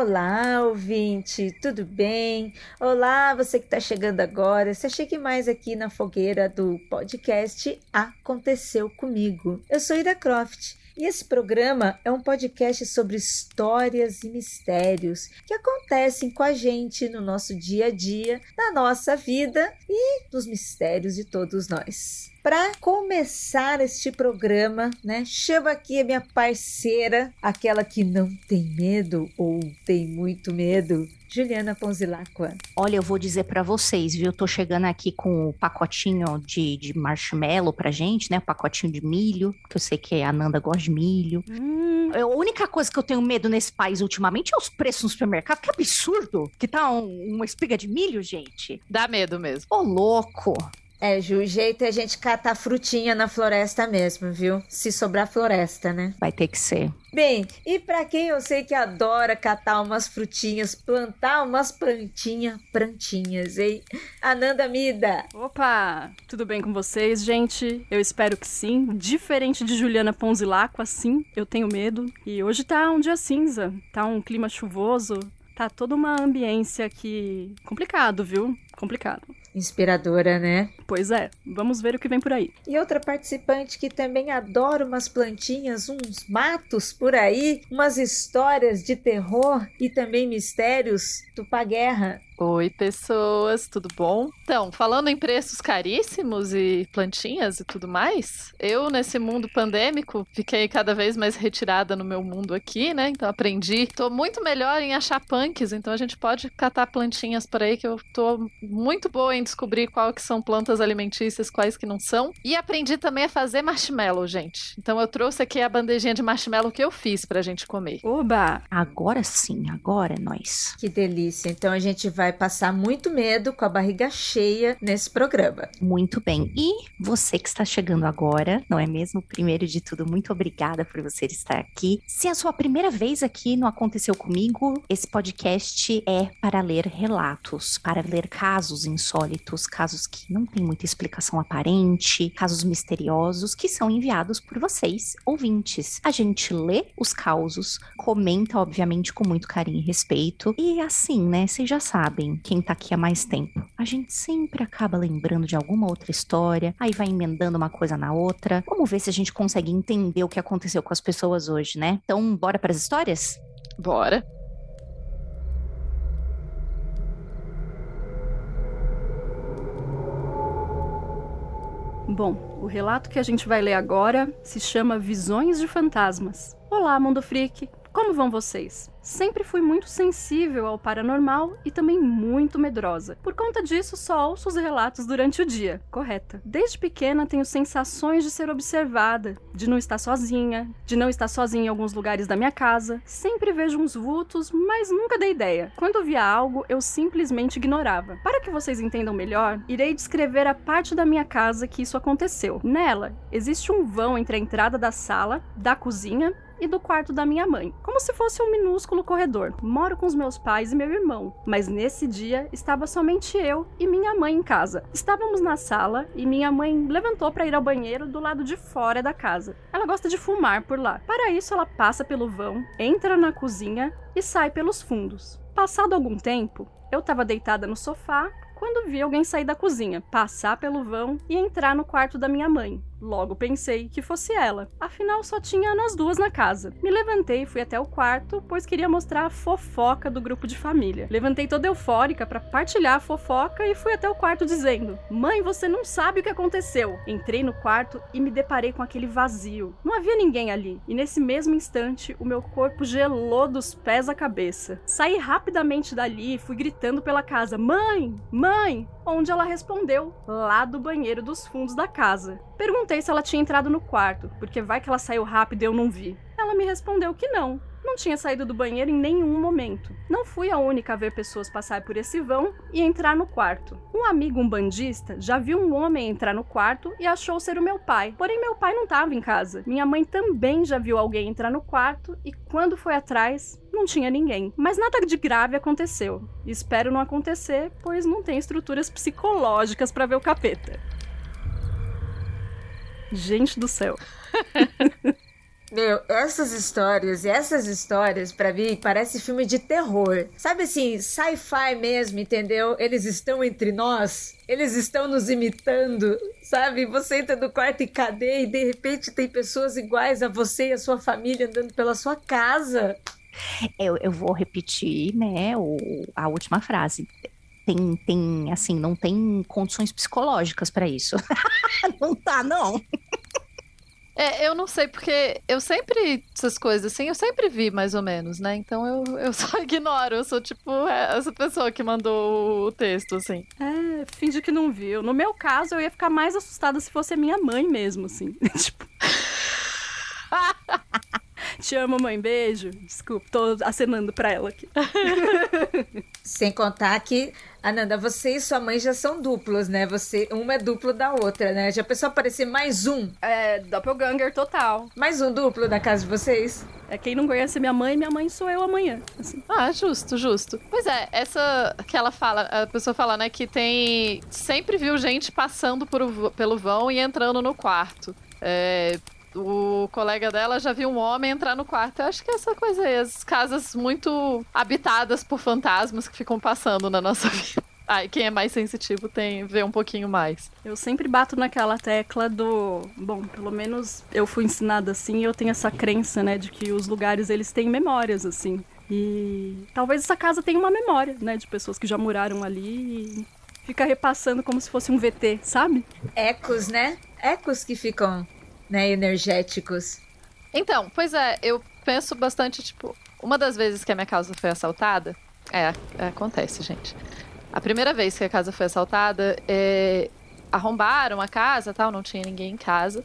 Olá, ouvinte, tudo bem? Olá, você que está chegando agora. Você chegue mais aqui na fogueira do podcast Aconteceu Comigo. Eu sou Ira Croft e esse programa é um podcast sobre histórias e mistérios que acontecem com a gente no nosso dia a dia, na nossa vida e nos mistérios de todos nós. Para começar este programa, né, chamo aqui a minha parceira, aquela que não tem medo ou tem muito medo, Juliana Ponzilacqua. Olha, eu vou dizer para vocês, viu? Eu tô chegando aqui com o pacotinho de, de marshmallow pra gente, né? O pacotinho de milho, que eu sei que a Nanda gosta de milho. Hum, a única coisa que eu tenho medo nesse país ultimamente é os preços no supermercado. Que absurdo! Que tá um, uma espiga de milho, gente. Dá medo mesmo. Ô, louco! É, Ju, o jeito é a gente catar frutinha na floresta mesmo, viu? Se sobrar floresta, né? Vai ter que ser. Bem, e para quem eu sei que adora catar umas frutinhas, plantar umas plantinhas, plantinhas, hein? Ananda Mida. Opa, tudo bem com vocês, gente? Eu espero que sim. Diferente de Juliana Ponzilacqua, sim, eu tenho medo. E hoje tá um dia cinza, tá um clima chuvoso, tá toda uma ambiência aqui complicado, viu? Complicado. Inspiradora, né? Pois é, vamos ver o que vem por aí. E outra participante que também adora umas plantinhas, uns matos por aí, umas histórias de terror e também mistérios, Tupá Guerra. Oi, pessoas, tudo bom? Então, falando em preços caríssimos e plantinhas e tudo mais, eu, nesse mundo pandêmico, fiquei cada vez mais retirada no meu mundo aqui, né? Então, aprendi. Tô muito melhor em achar punks, então a gente pode catar plantinhas por aí, que eu tô muito boa em descobrir qual que são plantas alimentícias, quais que não são. E aprendi também a fazer marshmallow, gente. Então, eu trouxe aqui a bandejinha de marshmallow que eu fiz pra gente comer. Oba! Agora sim, agora é nós. Que delícia. Então, a gente vai vai passar muito medo com a barriga cheia nesse programa. Muito bem. E você que está chegando agora, não é mesmo? Primeiro de tudo, muito obrigada por você estar aqui. Se é a sua primeira vez aqui no Aconteceu Comigo, esse podcast é para ler relatos, para ler casos insólitos, casos que não tem muita explicação aparente, casos misteriosos que são enviados por vocês, ouvintes. A gente lê os causos, comenta, obviamente, com muito carinho e respeito. E assim, né? Vocês já sabem sabem quem tá aqui há mais tempo. A gente sempre acaba lembrando de alguma outra história, aí vai emendando uma coisa na outra. Vamos ver se a gente consegue entender o que aconteceu com as pessoas hoje, né? Então, bora para as histórias? Bora. Bom, o relato que a gente vai ler agora se chama Visões de Fantasmas. Olá, Mundo Freak! Como vão vocês? Sempre fui muito sensível ao paranormal e também muito medrosa. Por conta disso, só ouço os relatos durante o dia. Correta. Desde pequena tenho sensações de ser observada, de não estar sozinha, de não estar sozinha em alguns lugares da minha casa. Sempre vejo uns vultos, mas nunca dei ideia. Quando via algo, eu simplesmente ignorava. Para que vocês entendam melhor, irei descrever a parte da minha casa que isso aconteceu. Nela, existe um vão entre a entrada da sala, da cozinha e do quarto da minha mãe, como se fosse um minúsculo corredor. Moro com os meus pais e meu irmão, mas nesse dia estava somente eu e minha mãe em casa. Estávamos na sala e minha mãe levantou para ir ao banheiro do lado de fora da casa. Ela gosta de fumar por lá. Para isso, ela passa pelo vão, entra na cozinha e sai pelos fundos. Passado algum tempo, eu estava deitada no sofá quando vi alguém sair da cozinha, passar pelo vão e entrar no quarto da minha mãe. Logo pensei que fosse ela. Afinal, só tinha nós duas na casa. Me levantei e fui até o quarto, pois queria mostrar a fofoca do grupo de família. Levantei toda eufórica para partilhar a fofoca e fui até o quarto dizendo: Mãe, você não sabe o que aconteceu. Entrei no quarto e me deparei com aquele vazio. Não havia ninguém ali. E nesse mesmo instante, o meu corpo gelou dos pés à cabeça. Saí rapidamente dali e fui gritando pela casa: Mãe! Mãe! Onde ela respondeu: Lá do banheiro dos fundos da casa. Perguntei se ela tinha entrado no quarto, porque vai que ela saiu rápido e eu não vi. Ela me respondeu que não, não tinha saído do banheiro em nenhum momento. Não fui a única a ver pessoas passar por esse vão e entrar no quarto. Um amigo umbandista já viu um homem entrar no quarto e achou ser o meu pai. Porém, meu pai não estava em casa. Minha mãe também já viu alguém entrar no quarto e quando foi atrás, não tinha ninguém. Mas nada de grave aconteceu. Espero não acontecer, pois não tem estruturas psicológicas para ver o capeta. Gente do céu. Meu, essas histórias, essas histórias, para mim, parece filme de terror. Sabe assim, sci-fi mesmo, entendeu? Eles estão entre nós, eles estão nos imitando, sabe? Você entra no quarto e cadeia e de repente tem pessoas iguais a você e a sua família andando pela sua casa. Eu, eu vou repetir, né, o, a última frase. Tem, tem, assim, não tem condições psicológicas para isso. não tá, não. É, eu não sei, porque eu sempre, essas coisas assim, eu sempre vi mais ou menos, né? Então eu, eu só ignoro, eu sou tipo é, essa pessoa que mandou o texto, assim. É, finge que não viu. No meu caso, eu ia ficar mais assustada se fosse a minha mãe mesmo, assim. tipo. Te amo, mãe. Beijo. Desculpa, tô acenando pra ela aqui. Sem contar que, Ananda, você e sua mãe já são duplos, né? Você, uma é duplo da outra, né? Já pensou aparecer mais um? É, doppelganger total. Mais um duplo na casa de vocês? É quem não conhece minha mãe, minha mãe sou eu amanhã. Assim. Ah, justo, justo. Pois é, essa que ela fala, a pessoa fala, né, que tem. Sempre viu gente passando por, pelo vão e entrando no quarto. É, o colega dela já viu um homem entrar no quarto. Eu acho que é essa coisa aí, as casas muito habitadas por fantasmas que ficam passando na nossa vida. Ai, quem é mais sensitivo tem vê um pouquinho mais. Eu sempre bato naquela tecla do, bom, pelo menos eu fui ensinada assim, e eu tenho essa crença, né, de que os lugares eles têm memórias assim. E talvez essa casa tenha uma memória, né, de pessoas que já moraram ali e fica repassando como se fosse um VT, sabe? Ecos, né? Ecos que ficam né, energéticos. Então, pois é, eu penso bastante, tipo, uma das vezes que a minha casa foi assaltada, é, é acontece, gente. A primeira vez que a casa foi assaltada, é, arrombaram a casa, tal, não tinha ninguém em casa.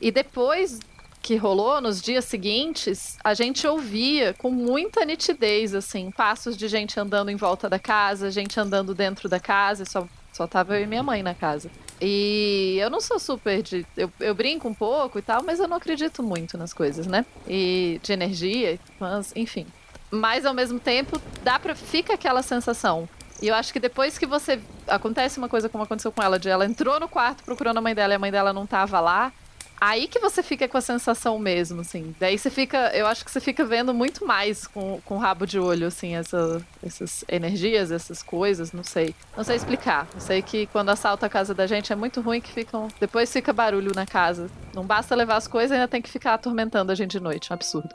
E depois que rolou, nos dias seguintes, a gente ouvia com muita nitidez, assim, passos de gente andando em volta da casa, gente andando dentro da casa, só, só tava eu e minha mãe na casa. E eu não sou super de. Eu, eu brinco um pouco e tal, mas eu não acredito muito nas coisas, né? E de energia, mas, enfim. Mas ao mesmo tempo, dá pra. Fica aquela sensação. E eu acho que depois que você. Acontece uma coisa como aconteceu com ela, de ela entrou no quarto procurando a mãe dela e a mãe dela não tava lá. Aí que você fica com a sensação mesmo, assim. Daí você fica. Eu acho que você fica vendo muito mais com, com rabo de olho, assim, essa, essas energias, essas coisas, não sei. Não sei explicar. Eu sei que quando assalta a casa da gente é muito ruim que ficam. Depois fica barulho na casa. Não basta levar as coisas, ainda tem que ficar atormentando a gente de noite. É um absurdo.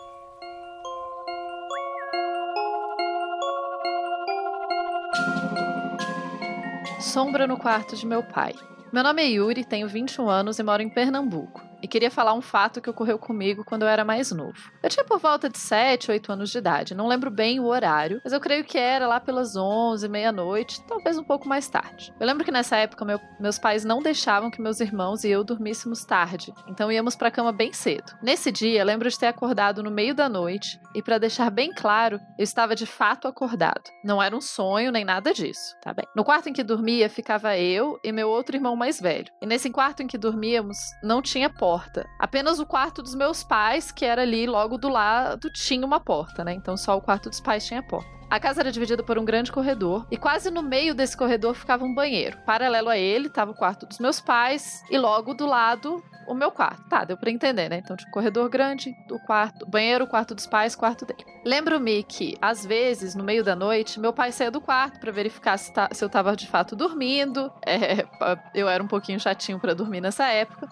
Sombra no quarto de meu pai. Meu nome é Yuri, tenho 21 anos e moro em Pernambuco e queria falar um fato que ocorreu comigo quando eu era mais novo. Eu tinha por volta de 7, 8 anos de idade, não lembro bem o horário, mas eu creio que era lá pelas 11, meia-noite, talvez um pouco mais tarde. Eu lembro que nessa época meu, meus pais não deixavam que meus irmãos e eu dormíssemos tarde, então íamos para a cama bem cedo. Nesse dia, lembro de ter acordado no meio da noite e para deixar bem claro, eu estava de fato acordado. Não era um sonho nem nada disso, tá bem? No quarto em que dormia ficava eu e meu outro irmão mais velho. E nesse quarto em que dormíamos não tinha porta porta. Apenas o quarto dos meus pais, que era ali logo do lado, tinha uma porta, né? Então só o quarto dos pais tinha porta. A casa era dividida por um grande corredor e quase no meio desse corredor ficava um banheiro. Paralelo a ele estava o quarto dos meus pais e logo do lado o meu quarto. Tá, deu para entender, né? Então um corredor grande, o quarto, banheiro, quarto dos pais, quarto dele. Lembro-me que às vezes no meio da noite meu pai saía do quarto para verificar se, tá, se, eu estava de fato dormindo. É, eu era um pouquinho chatinho para dormir nessa época.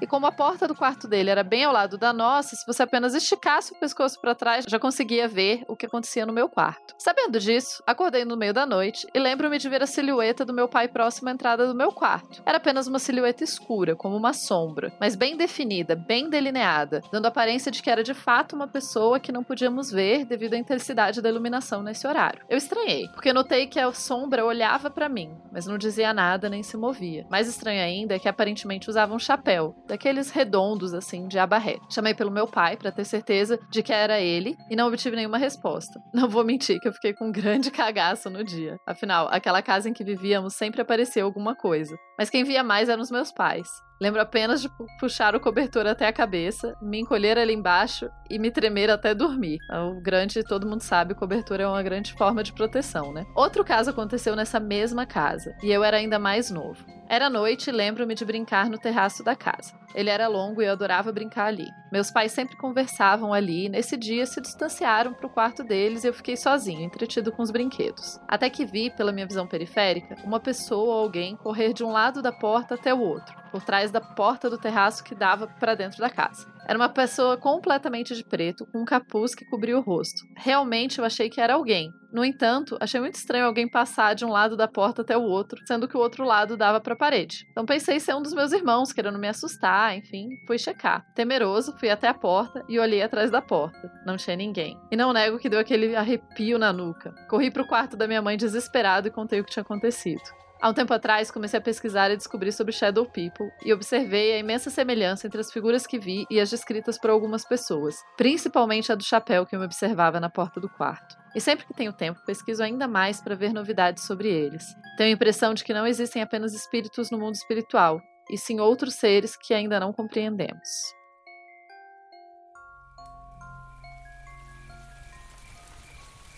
E como a porta do quarto dele era bem ao lado da nossa, se você apenas esticasse o pescoço para trás, já conseguia ver o que acontecia no meu quarto. Sabendo disso, acordei no meio da noite e lembro-me de ver a silhueta do meu pai próximo à entrada do meu quarto. Era apenas uma silhueta escura, como uma sombra, mas bem definida, bem delineada, dando a aparência de que era de fato uma pessoa que não podíamos ver devido à intensidade da iluminação nesse horário. Eu estranhei, porque notei que a sombra olhava para mim, mas não dizia nada nem se movia. Mais estranho ainda é que aparentemente usava um chapéu, daqueles redondos assim de abarré. Chamei pelo meu pai para ter certeza de que era ele e não obtive nenhuma resposta. Não vou mentir que eu fiquei com um grande cagaço no dia. Afinal, aquela casa em que vivíamos sempre apareceu alguma coisa. Mas quem via mais eram os meus pais. Lembro apenas de puxar o cobertor até a cabeça, me encolher ali embaixo e me tremer até dormir. O grande, todo mundo sabe, o cobertor é uma grande forma de proteção, né? Outro caso aconteceu nessa mesma casa, e eu era ainda mais novo. Era noite e lembro-me de brincar no terraço da casa. Ele era longo e eu adorava brincar ali. Meus pais sempre conversavam ali e nesse dia se distanciaram para o quarto deles e eu fiquei sozinho, entretido com os brinquedos. Até que vi, pela minha visão periférica, uma pessoa ou alguém correr de um lado da porta até o outro, por trás da porta do terraço que dava para dentro da casa. Era uma pessoa completamente de preto, com um capuz que cobria o rosto. Realmente eu achei que era alguém. No entanto, achei muito estranho alguém passar de um lado da porta até o outro, sendo que o outro lado dava para a parede. Então pensei ser um dos meus irmãos, querendo me assustar, enfim, fui checar. Temeroso, fui até a porta e olhei atrás da porta. Não tinha ninguém. E não nego que deu aquele arrepio na nuca. Corri pro quarto da minha mãe desesperado e contei o que tinha acontecido. Há um tempo atrás, comecei a pesquisar e descobrir sobre Shadow People e observei a imensa semelhança entre as figuras que vi e as descritas por algumas pessoas, principalmente a do chapéu que eu me observava na porta do quarto. E sempre que tenho tempo, pesquiso ainda mais para ver novidades sobre eles. Tenho a impressão de que não existem apenas espíritos no mundo espiritual, e sim outros seres que ainda não compreendemos.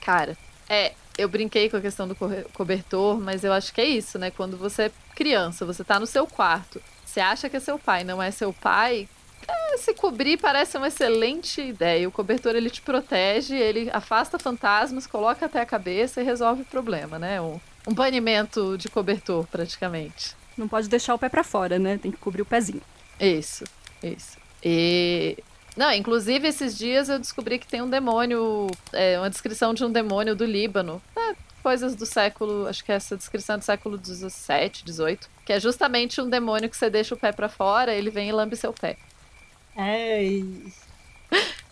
Cara, é, eu brinquei com a questão do cobertor, mas eu acho que é isso, né? Quando você é criança, você tá no seu quarto, você acha que é seu pai, não é seu pai, é, se cobrir parece uma excelente ideia. O cobertor ele te protege, ele afasta fantasmas, coloca até a cabeça e resolve o problema, né? Um, um banimento de cobertor, praticamente. Não pode deixar o pé para fora, né? Tem que cobrir o pezinho. Isso, isso. E não, inclusive esses dias eu descobri que tem um demônio, é, uma descrição de um demônio do Líbano. É, coisas do século, acho que é essa descrição do século 17, 18, que é justamente um demônio que você deixa o pé para fora, ele vem e lambe seu pé. Ai.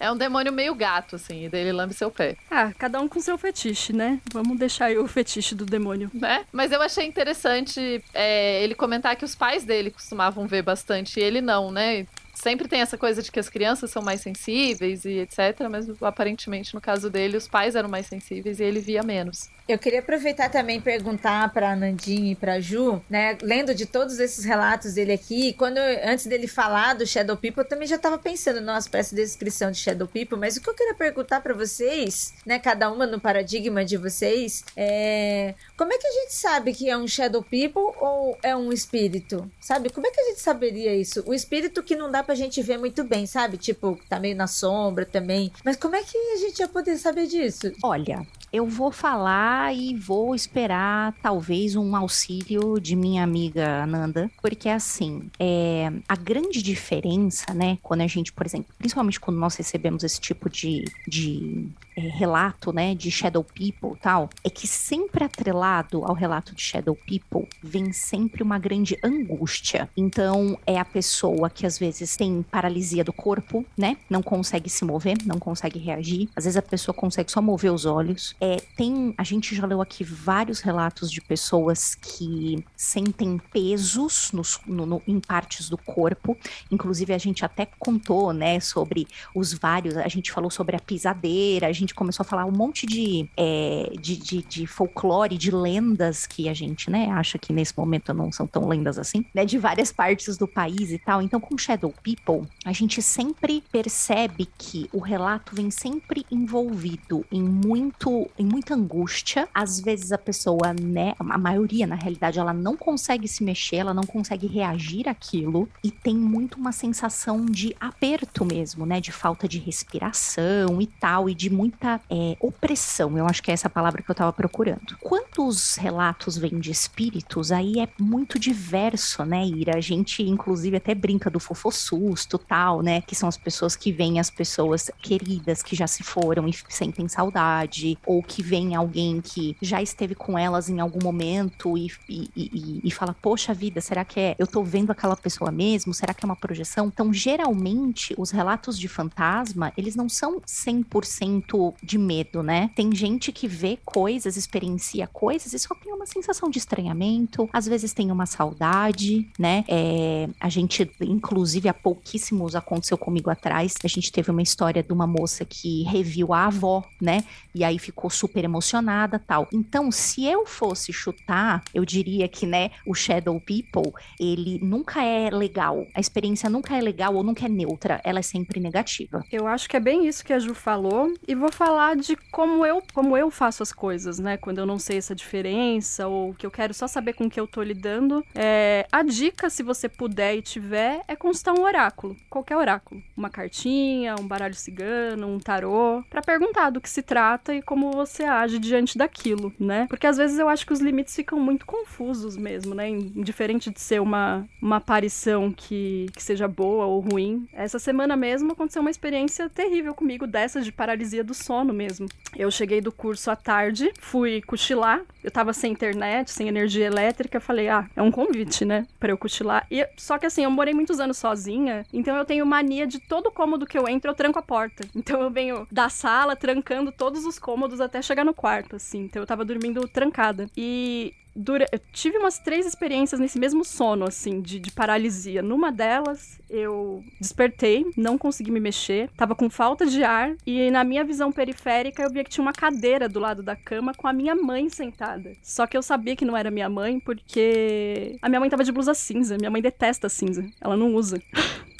É um demônio meio gato, assim, e dele lambe seu pé. Ah, cada um com seu fetiche, né? Vamos deixar aí o fetiche do demônio. Né? Mas eu achei interessante é, ele comentar que os pais dele costumavam ver bastante e ele não, né? Sempre tem essa coisa de que as crianças são mais sensíveis e etc, mas aparentemente no caso dele os pais eram mais sensíveis e ele via menos. Eu queria aproveitar também e perguntar para Nandinha e para Ju, né, lendo de todos esses relatos dele aqui, quando antes dele falar do Shadow People, eu também já estava pensando nossa peça de descrição de Shadow People, mas o que eu queria perguntar para vocês, né, cada uma no paradigma de vocês, é como é que a gente sabe que é um Shadow People ou é um espírito? Sabe? Como é que a gente saberia isso? O espírito que não dá pra gente ver muito bem, sabe? Tipo, tá meio na sombra também. Mas como é que a gente ia poder saber disso? Olha, eu vou falar e vou esperar talvez um auxílio de minha amiga Ananda, porque assim, é, a grande diferença, né, quando a gente, por exemplo, principalmente quando nós recebemos esse tipo de, de é, relato, né, de Shadow People tal, é que sempre atrelado ao relato de Shadow People vem sempre uma grande angústia. Então, é a pessoa que às vezes tem paralisia do corpo, né, não consegue se mover, não consegue reagir. Às vezes a pessoa consegue só mover os olhos é, tem, a gente já leu aqui vários relatos de pessoas que sentem pesos nos, no, no, em partes do corpo. Inclusive, a gente até contou, né, sobre os vários. A gente falou sobre a pisadeira, a gente começou a falar um monte de, é, de, de, de, folclore, de lendas que a gente, né, acha que nesse momento não são tão lendas assim, né, de várias partes do país e tal. Então, com Shadow People, a gente sempre percebe que o relato vem sempre envolvido em muito em muita angústia. Às vezes a pessoa, né, a maioria na realidade, ela não consegue se mexer, ela não consegue reagir àquilo e tem muito uma sensação de aperto mesmo, né, de falta de respiração e tal, e de muita é, opressão. Eu acho que é essa palavra que eu tava procurando. Quantos relatos vêm de espíritos, aí é muito diverso, né, Ira? A gente, inclusive, até brinca do fofossusto tal, né, que são as pessoas que veem as pessoas queridas que já se foram e sentem saudade, ou ou que vem alguém que já esteve com elas em algum momento e, e, e, e fala, poxa vida, será que é, eu tô vendo aquela pessoa mesmo? Será que é uma projeção? Então, geralmente, os relatos de fantasma, eles não são 100% de medo, né? Tem gente que vê coisas, experiencia coisas e só tem uma sensação de estranhamento, às vezes tem uma saudade, né? É, a gente, inclusive, há pouquíssimos aconteceu comigo atrás, a gente teve uma história de uma moça que reviu a avó, né? E aí ficou ficou super emocionada, tal. Então, se eu fosse chutar, eu diria que, né, o Shadow People, ele nunca é legal. A experiência nunca é legal ou nunca é neutra, ela é sempre negativa. Eu acho que é bem isso que a Ju falou e vou falar de como eu, como eu faço as coisas, né? Quando eu não sei essa diferença ou que eu quero só saber com que eu tô lidando. É, a dica, se você puder e tiver, é consultar um oráculo, qualquer oráculo, uma cartinha, um baralho cigano, um tarô, para perguntar do que se trata e como você age diante daquilo, né? Porque às vezes eu acho que os limites ficam muito confusos mesmo, né? Indiferente de ser uma, uma aparição que, que seja boa ou ruim. Essa semana mesmo aconteceu uma experiência terrível comigo, dessas de paralisia do sono mesmo. Eu cheguei do curso à tarde, fui cochilar, eu tava sem internet, sem energia elétrica, falei, ah, é um convite, né, pra eu cochilar. E, só que assim, eu morei muitos anos sozinha, então eu tenho mania de todo cômodo que eu entro, eu tranco a porta. Então eu venho da sala trancando todos os cômodos até chegar no quarto, assim. Então eu tava dormindo trancada. E dura... eu tive umas três experiências nesse mesmo sono, assim, de, de, paralisia. Numa delas, eu despertei, não consegui me mexer, tava com falta de ar, e na minha visão periférica eu via que tinha uma cadeira do lado da cama com a minha mãe sentada. Só que eu sabia que não era minha mãe, porque a minha mãe tava de blusa cinza. Minha mãe detesta cinza, ela não usa.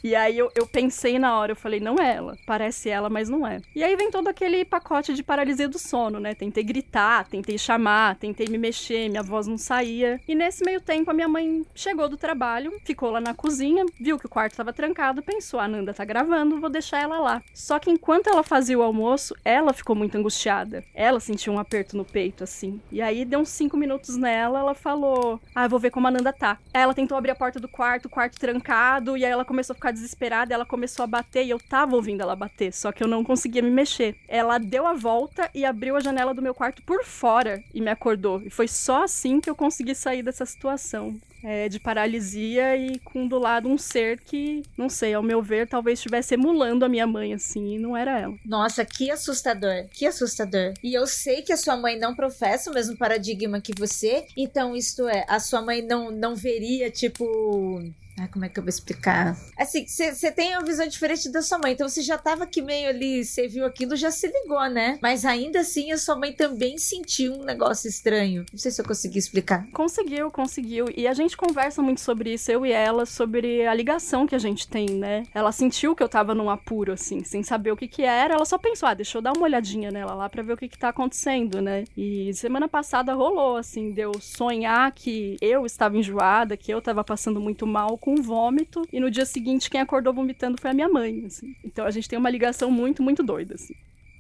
E aí eu, eu pensei na hora, eu falei, não é ela. Parece ela, mas não é. E aí vem todo aquele pacote de paralisia do sono, né? Tentei gritar, tentei chamar, tentei me mexer, minha voz não saía. E nesse meio tempo, a minha mãe chegou do trabalho, ficou lá na cozinha, viu que o quarto estava trancado, pensou, a Nanda tá gravando, vou deixar ela lá. Só que enquanto ela fazia o almoço, ela ficou muito angustiada. Ela sentiu um aperto no peito, assim. E aí deu uns cinco minutos nela, ela falou, ah, vou ver como a Nanda tá. Ela tentou abrir a porta do quarto, o quarto trancado, e aí ela começou a ficar ficar desesperada, ela começou a bater e eu tava ouvindo ela bater, só que eu não conseguia me mexer. Ela deu a volta e abriu a janela do meu quarto por fora e me acordou. E foi só assim que eu consegui sair dessa situação. É, de paralisia e com do lado um ser que, não sei, ao meu ver, talvez estivesse emulando a minha mãe, assim, e não era ela. Nossa, que assustador, que assustador. E eu sei que a sua mãe não professa o mesmo paradigma que você, então isto é, a sua mãe não, não veria, tipo Ai, como é que eu vou explicar? Assim, você tem uma visão diferente da sua mãe, então você já tava aqui meio ali, você viu aquilo, já se ligou, né? Mas ainda assim, a sua mãe também sentiu um negócio estranho. Não sei se eu consegui explicar. Conseguiu, conseguiu. E a gente conversa muito sobre isso, eu e ela, sobre a ligação que a gente tem, né? Ela sentiu que eu tava num apuro, assim, sem saber o que que era. Ela só pensou, ah, deixa eu dar uma olhadinha nela lá pra ver o que que tá acontecendo, né? E semana passada rolou, assim, deu sonhar que eu estava enjoada, que eu tava passando muito mal com vômito, e no dia seguinte quem acordou vomitando foi a minha mãe, assim. Então a gente tem uma ligação muito, muito doida, assim.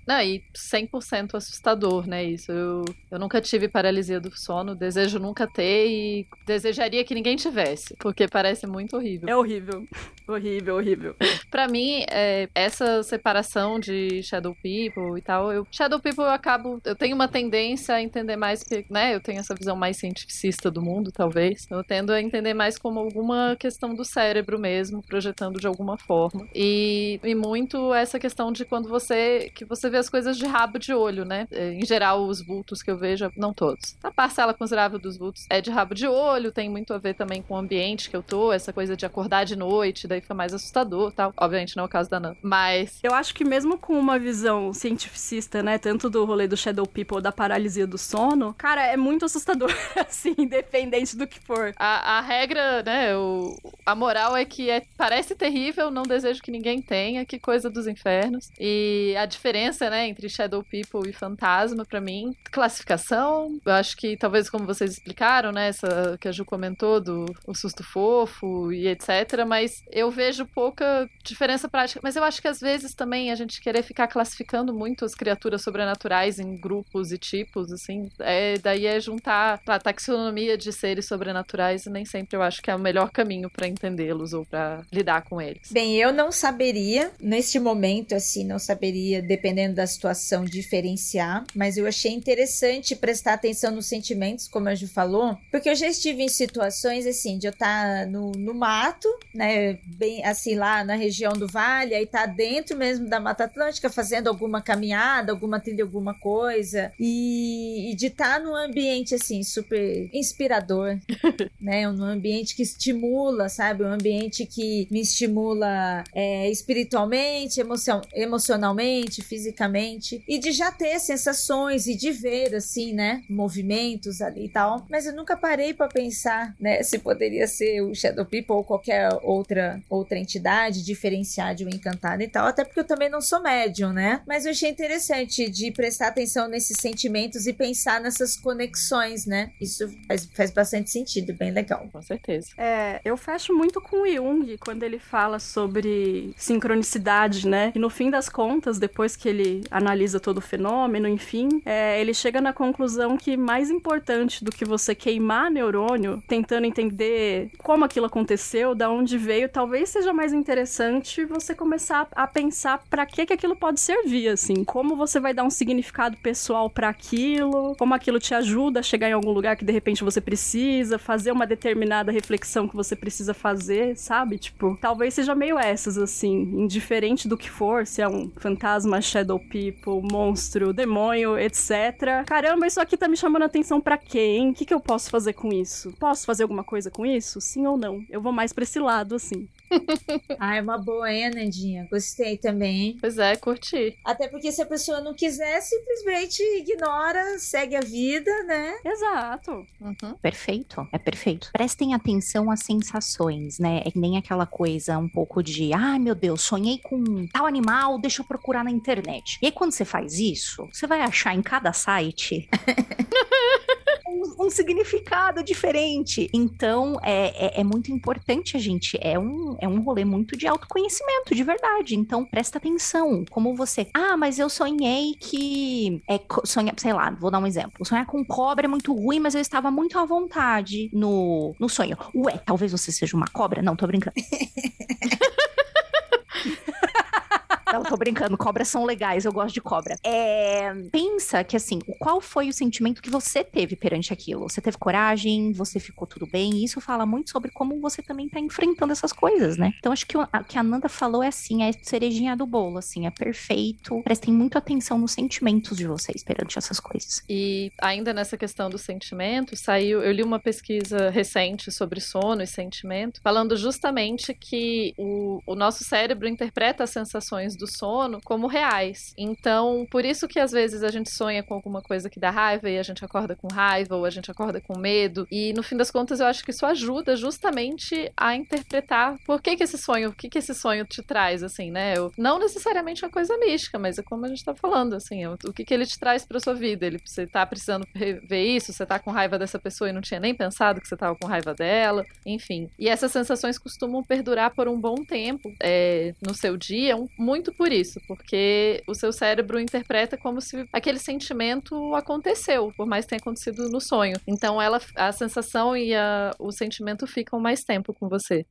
Não, e 100% assustador, né? Isso. Eu, eu nunca tive paralisia do sono, desejo nunca ter e desejaria que ninguém tivesse, porque parece muito horrível. É horrível. horrível, horrível. para mim, é, essa separação de Shadow People e tal, eu, Shadow People eu acabo. Eu tenho uma tendência a entender mais, né? Eu tenho essa visão mais cientificista do mundo, talvez. Eu tendo a entender mais como alguma questão do cérebro mesmo, projetando de alguma forma. E, e muito essa questão de quando você. que você vê as coisas de rabo de olho, né? É, em geral, os vultos que eu vejo, não todos. A parcela considerável dos vultos é de rabo de olho, tem muito a ver também com o ambiente que eu tô, essa coisa de acordar de noite, daí fica mais assustador tal. Obviamente não é o caso da Nan. Mas. Eu acho que mesmo com uma visão cientificista, né? Tanto do rolê do Shadow People da paralisia do sono, cara, é muito assustador, assim, independente do que for. A, a regra, né? O, a moral é que é, parece terrível, não desejo que ninguém tenha, que coisa dos infernos. E a diferença né, entre Shadow People e Fantasma, para mim. Classificação, eu acho que talvez como vocês explicaram, né, essa que a Ju comentou do o susto fofo e etc, mas eu vejo pouca diferença prática. Mas eu acho que às vezes também a gente querer ficar classificando muito as criaturas sobrenaturais em grupos e tipos, assim, é, daí é juntar a taxonomia de seres sobrenaturais e nem sempre eu acho que é o melhor caminho para entendê-los ou para lidar com eles. Bem, eu não saberia, neste momento, assim, não saberia, dependendo da situação diferenciar, mas eu achei interessante prestar atenção nos sentimentos, como a Ju falou, porque eu já estive em situações assim, de eu estar tá no, no mato, né, bem assim lá na região do vale, aí tá dentro mesmo da Mata Atlântica fazendo alguma caminhada, alguma trilha, alguma coisa, e, e de estar tá num ambiente assim super inspirador, né, um ambiente que estimula, sabe, um ambiente que me estimula é, espiritualmente, emocion, emocionalmente, fisicamente fisicamente e de já ter sensações e de ver assim, né, movimentos ali e tal. Mas eu nunca parei para pensar, né, se poderia ser o Shadow People ou qualquer outra outra entidade diferenciar de um encantado e tal, até porque eu também não sou médium, né? Mas eu achei interessante de prestar atenção nesses sentimentos e pensar nessas conexões, né? Isso faz, faz bastante sentido, bem legal. Com certeza. É, eu fecho muito com o Jung quando ele fala sobre sincronicidade, né? E no fim das contas, depois que ele analisa todo o fenômeno, enfim, é, ele chega na conclusão que mais importante do que você queimar neurônio tentando entender como aquilo aconteceu, da onde veio, talvez seja mais interessante você começar a pensar para que que aquilo pode servir, assim, como você vai dar um significado pessoal para aquilo, como aquilo te ajuda a chegar em algum lugar que de repente você precisa, fazer uma determinada reflexão que você precisa fazer, sabe? Tipo, talvez seja meio essas, assim, indiferente do que for, se é um fantasma, shadow people, monstro, demônio, etc. Caramba, isso aqui tá me chamando atenção para quem? O que, que eu posso fazer com isso? Posso fazer alguma coisa com isso? Sim ou não? Eu vou mais pra esse lado, assim. ah, é uma boa, hein, Nandinha? Gostei também. Pois é, curti. Até porque se a pessoa não quiser, simplesmente ignora, segue a vida, né? Exato. Uhum. Perfeito, é perfeito. Prestem atenção às sensações, né? É nem aquela coisa um pouco de, ai ah, meu Deus, sonhei com tal animal, deixa eu procurar na internet. E aí quando você faz isso, você vai achar em cada site um, um, significado diferente. Então, é, é, é, muito importante a gente. É um, é um rolê muito de autoconhecimento, de verdade. Então, presta atenção. Como você. Ah, mas eu sonhei que. É, sonha, sei lá, vou dar um exemplo. Sonhar com cobra é muito ruim, mas eu estava muito à vontade no, no sonho. Ué, talvez você seja uma cobra? Não, tô brincando. Não, tô brincando. Cobras são legais, eu gosto de cobra. É, pensa que, assim, qual foi o sentimento que você teve perante aquilo? Você teve coragem? Você ficou tudo bem? Isso fala muito sobre como você também tá enfrentando essas coisas, né? Então, acho que o que a Nanda falou é assim, é cerejinha do bolo, assim, é perfeito. Prestem muito atenção nos sentimentos de vocês perante essas coisas. E ainda nessa questão do sentimento, saiu, eu li uma pesquisa recente sobre sono e sentimento, falando justamente que o, o nosso cérebro interpreta as sensações do sono como reais. Então, por isso que às vezes a gente sonha com alguma coisa que dá raiva e a gente acorda com raiva ou a gente acorda com medo. E no fim das contas, eu acho que isso ajuda justamente a interpretar por que que esse sonho, o que que esse sonho te traz, assim, né? Não necessariamente uma coisa mística, mas é como a gente tá falando, assim, o, o que que ele te traz pra sua vida. Ele, você tá precisando ver isso, você tá com raiva dessa pessoa e não tinha nem pensado que você tava com raiva dela, enfim. E essas sensações costumam perdurar por um bom tempo é, no seu dia, um, muito muito por isso, porque o seu cérebro interpreta como se aquele sentimento aconteceu, por mais que tenha acontecido no sonho. Então ela, a sensação e a, o sentimento ficam mais tempo com você.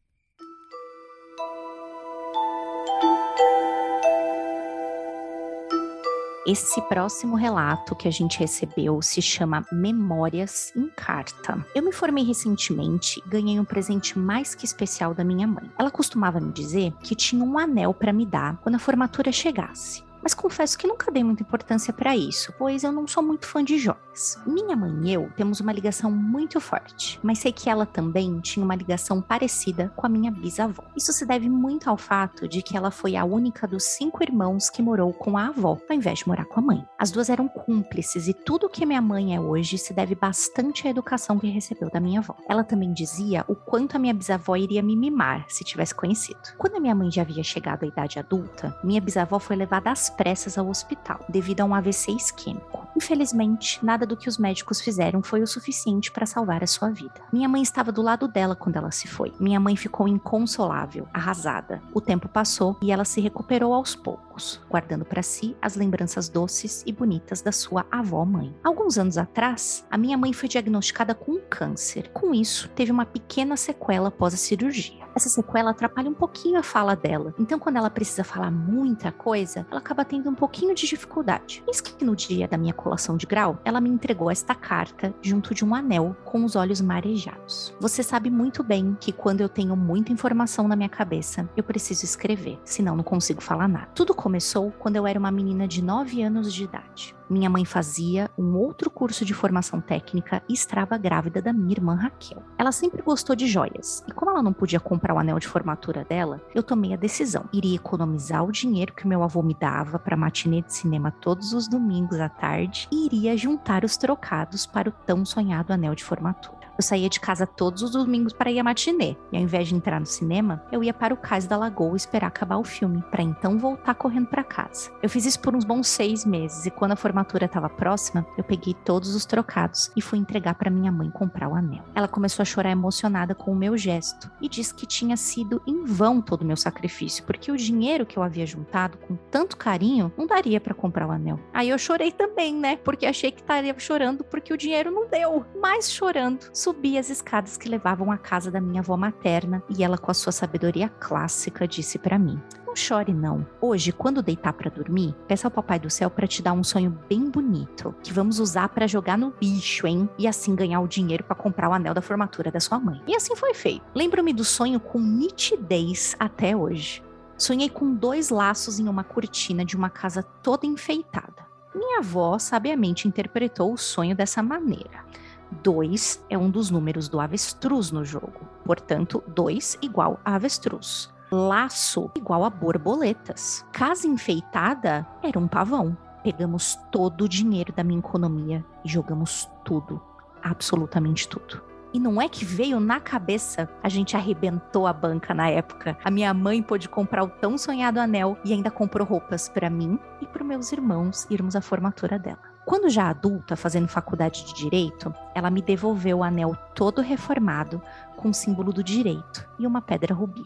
Esse próximo relato que a gente recebeu se chama Memórias em Carta. Eu me formei recentemente e ganhei um presente mais que especial da minha mãe. Ela costumava me dizer que tinha um anel para me dar quando a formatura chegasse mas confesso que nunca dei muita importância para isso, pois eu não sou muito fã de joias. Minha mãe e eu temos uma ligação muito forte, mas sei que ela também tinha uma ligação parecida com a minha bisavó. Isso se deve muito ao fato de que ela foi a única dos cinco irmãos que morou com a avó, ao invés de morar com a mãe. As duas eram cúmplices e tudo que minha mãe é hoje se deve bastante à educação que recebeu da minha avó. Ela também dizia o quanto a minha bisavó iria me mimar se tivesse conhecido. Quando a minha mãe já havia chegado à idade adulta, minha bisavó foi levada às pressas ao hospital, devido a um AVC isquêmico. Infelizmente, nada do que os médicos fizeram foi o suficiente para salvar a sua vida. Minha mãe estava do lado dela quando ela se foi. Minha mãe ficou inconsolável, arrasada. O tempo passou e ela se recuperou aos poucos, guardando para si as lembranças doces e bonitas da sua avó-mãe. Alguns anos atrás, a minha mãe foi diagnosticada com um câncer. Com isso, teve uma pequena sequela após a cirurgia essa sequela atrapalha um pouquinho a fala dela. Então, quando ela precisa falar muita coisa, ela acaba tendo um pouquinho de dificuldade. Isso que no dia da minha colação de grau, ela me entregou esta carta junto de um anel com os olhos marejados. Você sabe muito bem que quando eu tenho muita informação na minha cabeça, eu preciso escrever, senão não consigo falar nada. Tudo começou quando eu era uma menina de 9 anos de idade. Minha mãe fazia um outro curso de formação técnica e estava grávida da minha irmã Raquel. Ela sempre gostou de joias, e como ela não podia comprar o anel de formatura dela, eu tomei a decisão. Iria economizar o dinheiro que meu avô me dava para matinê de cinema todos os domingos à tarde e iria juntar os trocados para o tão sonhado anel de formatura. Eu saía de casa todos os domingos para ir à matinê. E ao invés de entrar no cinema, eu ia para o cais da lagoa esperar acabar o filme, para então voltar correndo para casa. Eu fiz isso por uns bons seis meses e quando a formatura estava próxima, eu peguei todos os trocados e fui entregar para minha mãe comprar o anel. Ela começou a chorar emocionada com o meu gesto e disse que tinha sido em vão todo o meu sacrifício, porque o dinheiro que eu havia juntado com tanto carinho não daria para comprar o anel. Aí eu chorei também, né? Porque achei que estaria chorando porque o dinheiro não deu. Mas chorando, subi as escadas que levavam à casa da minha avó materna e ela, com a sua sabedoria clássica, disse para mim: Não chore, não. Hoje, quando deitar para dormir, peça ao Papai do Céu para te dar um sonho bem bonito, que vamos usar para jogar no bicho, hein? E assim ganhar o dinheiro para comprar o anel da formatura da sua mãe. E assim foi feito. Lembro-me do sonho com nitidez até hoje. Sonhei com dois laços em uma cortina de uma casa toda enfeitada. Minha avó sabiamente interpretou o sonho dessa maneira. 2 é um dos números do avestruz no jogo. Portanto, 2 igual a avestruz. Laço igual a borboletas. Casa enfeitada era um pavão. Pegamos todo o dinheiro da minha economia e jogamos tudo, absolutamente tudo. E não é que veio na cabeça, a gente arrebentou a banca na época. A minha mãe pôde comprar o tão sonhado anel e ainda comprou roupas para mim e para meus irmãos irmos à formatura dela. Quando já adulta, fazendo faculdade de direito, ela me devolveu o anel todo reformado, com o símbolo do direito e uma pedra rubi.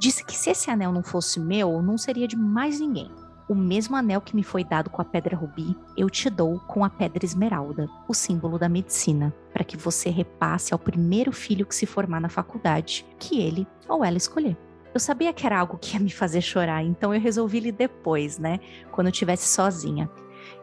Disse que se esse anel não fosse meu, não seria de mais ninguém. O mesmo anel que me foi dado com a pedra rubi, eu te dou com a pedra esmeralda, o símbolo da medicina, para que você repasse ao primeiro filho que se formar na faculdade, que ele ou ela escolher. Eu sabia que era algo que ia me fazer chorar, então eu resolvi ler depois, né? Quando eu estivesse sozinha.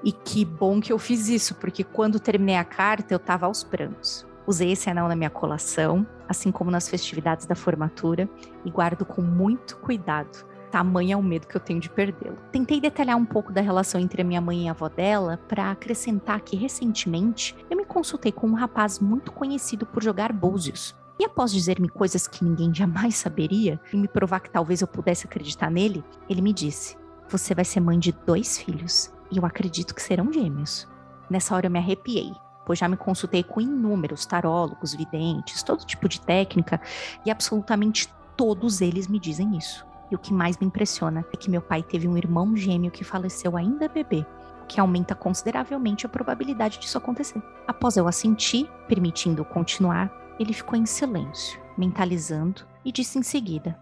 E que bom que eu fiz isso, porque quando terminei a carta eu estava aos prantos. Usei esse anel na minha colação, assim como nas festividades da formatura, e guardo com muito cuidado. Tamanho é o medo que eu tenho de perdê-lo. Tentei detalhar um pouco da relação entre a minha mãe e a avó dela para acrescentar que recentemente eu me consultei com um rapaz muito conhecido por jogar búzios. E após dizer-me coisas que ninguém jamais saberia e me provar que talvez eu pudesse acreditar nele, ele me disse: Você vai ser mãe de dois filhos e eu acredito que serão gêmeos. Nessa hora eu me arrepiei, pois já me consultei com inúmeros tarólogos, videntes, todo tipo de técnica, e absolutamente todos eles me dizem isso. E o que mais me impressiona é que meu pai teve um irmão gêmeo que faleceu ainda bebê, o que aumenta consideravelmente a probabilidade disso acontecer. Após eu assentir, permitindo continuar, ele ficou em silêncio, mentalizando, e disse em seguida: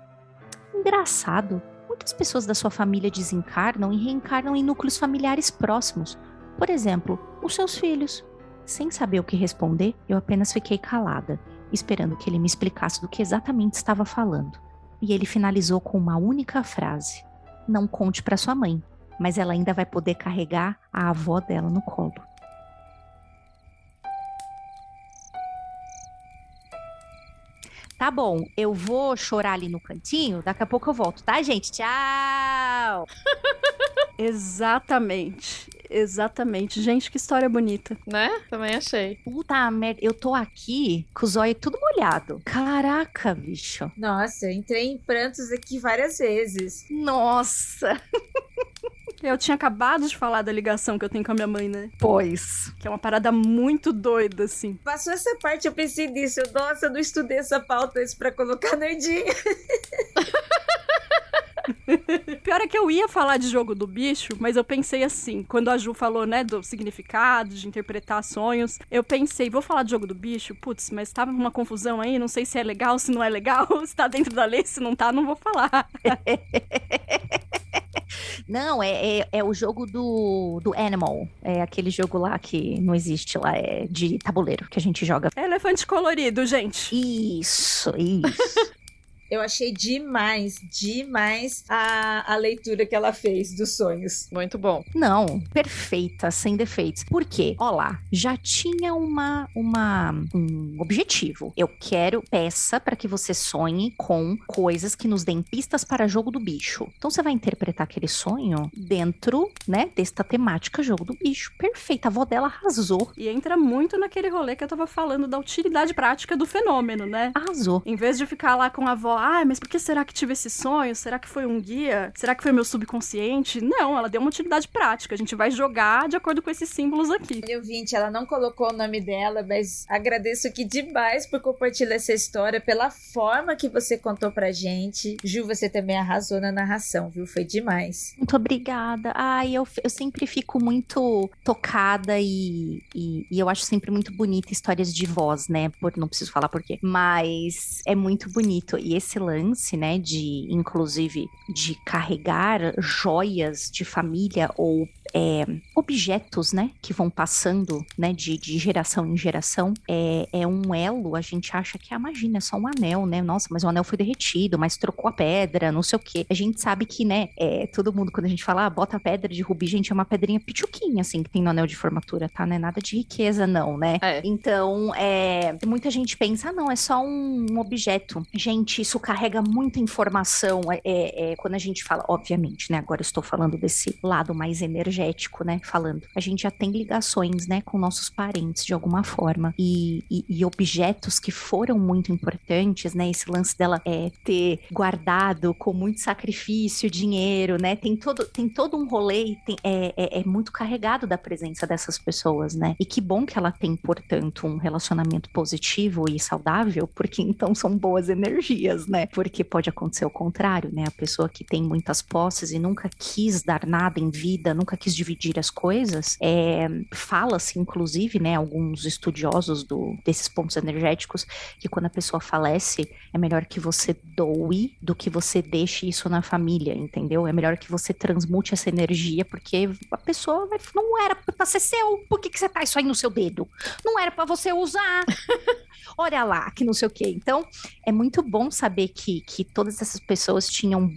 Engraçado, Muitas pessoas da sua família desencarnam e reencarnam em núcleos familiares próximos. Por exemplo, os seus filhos. Sem saber o que responder, eu apenas fiquei calada, esperando que ele me explicasse do que exatamente estava falando. E ele finalizou com uma única frase: Não conte para sua mãe, mas ela ainda vai poder carregar a avó dela no colo. Tá bom, eu vou chorar ali no cantinho, daqui a pouco eu volto, tá, gente? Tchau! Exatamente. Exatamente. Gente, que história bonita. Né? Também achei. Puta merda, eu tô aqui com os olhos tudo molhado. Caraca, bicho. Nossa, eu entrei em prantos aqui várias vezes. Nossa. Eu tinha acabado de falar da ligação que eu tenho com a minha mãe, né? Pois. Que é uma parada muito doida, assim. Passou essa parte, eu pensei nisso. Nossa, eu não estudei essa pauta isso pra colocar nerdinho. Pior é que eu ia falar de jogo do bicho, mas eu pensei assim, quando a Ju falou, né, do significado, de interpretar sonhos, eu pensei, vou falar de jogo do bicho? Putz, mas tava uma confusão aí, não sei se é legal, se não é legal, se tá dentro da lei, se não tá, não vou falar. Não, é, é, é, o jogo do, do Animal. É aquele jogo lá que não existe lá, é de tabuleiro que a gente joga. É elefante colorido, gente. Isso, isso. Eu achei demais, demais a, a leitura que ela fez dos sonhos. Muito bom. Não, perfeita, sem defeitos. Por quê? Ó lá, já tinha uma, uma um objetivo. Eu quero peça para que você sonhe com coisas que nos deem pistas para jogo do bicho. Então você vai interpretar aquele sonho dentro, né, desta temática jogo do bicho. Perfeita, a avó dela arrasou. E entra muito naquele rolê que eu tava falando da utilidade prática do fenômeno, né? Arrasou. Em vez de ficar lá com a avó, ah, mas por que será que tive esse sonho? Será que foi um guia? Será que foi meu subconsciente? Não, ela deu uma utilidade prática. A gente vai jogar de acordo com esses símbolos aqui. Ouvinte, ela não colocou o nome dela, mas agradeço aqui demais por compartilhar essa história, pela forma que você contou pra gente. Ju, você também arrasou na narração, viu? Foi demais. Muito obrigada. Ai, eu, eu sempre fico muito tocada e, e, e eu acho sempre muito bonita histórias de voz, né? Por, não preciso falar por quê. Mas é muito bonito. E esse lance, né, de, inclusive, de carregar joias de família ou é, objetos, né, que vão passando, né, de, de geração em geração, é, é um elo, a gente acha que, ah, imagina, é só um anel, né, nossa, mas o anel foi derretido, mas trocou a pedra, não sei o quê. A gente sabe que, né, é, todo mundo, quando a gente fala, ah, bota a pedra de rubi, gente, é uma pedrinha pituquinha, assim, que tem no anel de formatura, tá, não é nada de riqueza, não, né? É. Então, é, muita gente pensa, ah, não, é só um, um objeto. Gente, isso carrega muita informação, é, é, quando a gente fala, obviamente, né, agora eu estou falando desse lado mais energético, né, falando. A gente já tem ligações, né, com nossos parentes de alguma forma. E, e, e objetos que foram muito importantes, né, esse lance dela é, ter guardado com muito sacrifício dinheiro, né, tem todo, tem todo um rolê, tem, é, é, é muito carregado da presença dessas pessoas, né, e que bom que ela tem, portanto, um relacionamento positivo e saudável, porque então são boas energias, né, porque pode acontecer o contrário, né, a pessoa que tem muitas posses e nunca quis dar nada em vida, nunca quis dividir as coisas, é, fala-se, inclusive, né, alguns estudiosos do, desses pontos energéticos, que quando a pessoa falece, é melhor que você doe do que você deixe isso na família, entendeu? É melhor que você transmute essa energia, porque a pessoa vai, não era pra ser seu, por que, que você tá isso aí no seu dedo? Não era para você usar. Olha lá, que não sei o quê. Então, é muito bom saber que, que todas essas pessoas tinham